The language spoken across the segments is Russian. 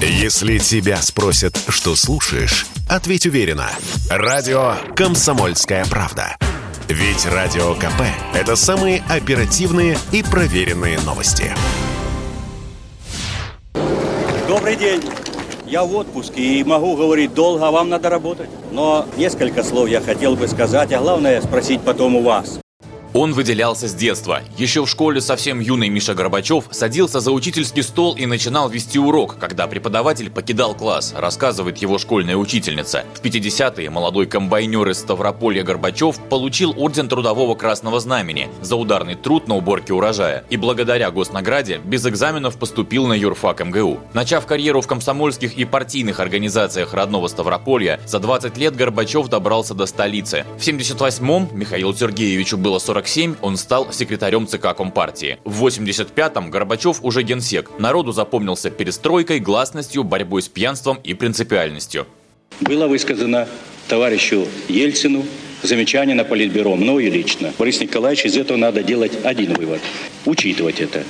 Если тебя спросят, что слушаешь, ответь уверенно. Радио «Комсомольская правда». Ведь Радио КП – это самые оперативные и проверенные новости. Добрый день. Я в отпуске и могу говорить долго, а вам надо работать. Но несколько слов я хотел бы сказать, а главное спросить потом у вас. Он выделялся с детства. Еще в школе совсем юный Миша Горбачев садился за учительский стол и начинал вести урок, когда преподаватель покидал класс, рассказывает его школьная учительница. В 50-е молодой комбайнер из Ставрополья Горбачев получил орден Трудового Красного Знамени за ударный труд на уборке урожая и благодаря госнаграде без экзаменов поступил на юрфак МГУ. Начав карьеру в комсомольских и партийных организациях родного Ставрополья, за 20 лет Горбачев добрался до столицы. В 78-м Михаилу Сергеевичу было 40 1947 он стал секретарем ЦК Компартии. В 1985-м Горбачев уже генсек. Народу запомнился перестройкой, гласностью, борьбой с пьянством и принципиальностью. Было высказано товарищу Ельцину замечание на Политбюро, мною лично. Борис Николаевич, из этого надо делать один вывод. Учитывать это.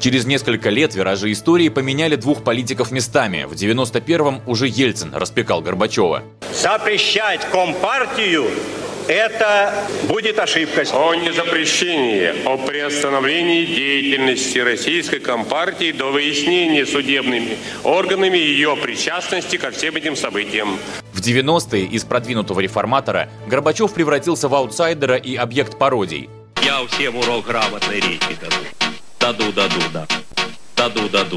Через несколько лет виражи истории поменяли двух политиков местами. В 91-м уже Ельцин распекал Горбачева. Запрещать Компартию это будет ошибка. О незапрещении, о приостановлении деятельности Российской Компартии до выяснения судебными органами ее причастности ко всем этим событиям. В 90-е из продвинутого реформатора Горбачев превратился в аутсайдера и объект пародий. Я всем урок грамотной речи даду. Даду, даду, да. Даду, даду.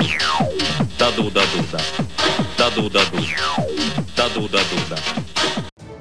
Даду, даду, да. Даду,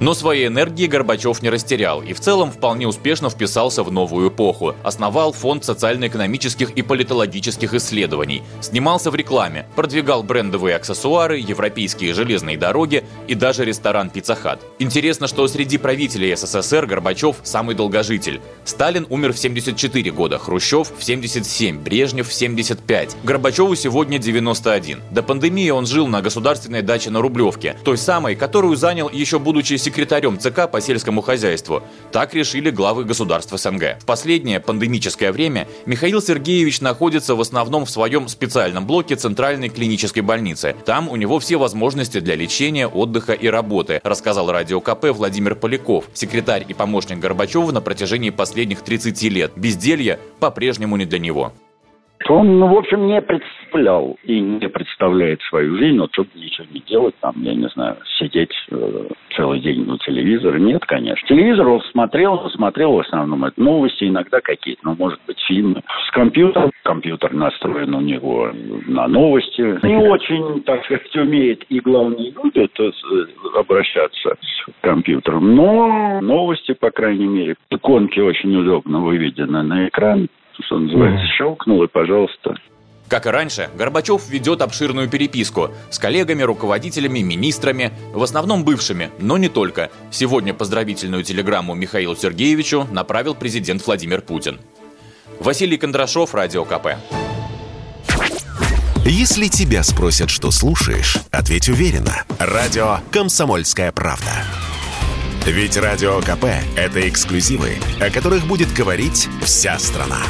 Но своей энергии Горбачев не растерял и в целом вполне успешно вписался в новую эпоху. Основал фонд социально-экономических и политологических исследований, снимался в рекламе, продвигал брендовые аксессуары, европейские железные дороги и даже ресторан «Пиццахат». Интересно, что среди правителей СССР Горбачев самый долгожитель. Сталин умер в 74 года, Хрущев в 77, Брежнев в 75. Горбачеву сегодня 91. До пандемии он жил на государственной даче на Рублевке, той самой, которую занял еще будучи секретарем секретарем ЦК по сельскому хозяйству. Так решили главы государств СНГ. В последнее пандемическое время Михаил Сергеевич находится в основном в своем специальном блоке Центральной клинической больницы. Там у него все возможности для лечения, отдыха и работы, рассказал радио КП Владимир Поляков, секретарь и помощник Горбачева на протяжении последних 30 лет. Безделье по-прежнему не для него. Он, ну, в общем, не представлял и не представляет свою жизнь, но чтобы ничего не делать, там, я не знаю, сидеть э, целый день у телевизора. Нет, конечно. Телевизор он смотрел, смотрел в основном это новости, иногда какие-то, ну, может быть, фильмы. С компьютером, компьютер настроен у него на новости. Не очень, так сказать, умеет и, главное, любит э, обращаться с компьютером. Но новости, по крайней мере, иконки очень удобно выведены на экран что называется, щелкнул и, пожалуйста. Как и раньше, Горбачев ведет обширную переписку с коллегами, руководителями, министрами, в основном бывшими, но не только. Сегодня поздравительную телеграмму Михаилу Сергеевичу направил президент Владимир Путин. Василий Кондрашов, Радио КП. Если тебя спросят, что слушаешь, ответь уверенно. Радио «Комсомольская правда». Ведь Радио КП – это эксклюзивы, о которых будет говорить вся страна.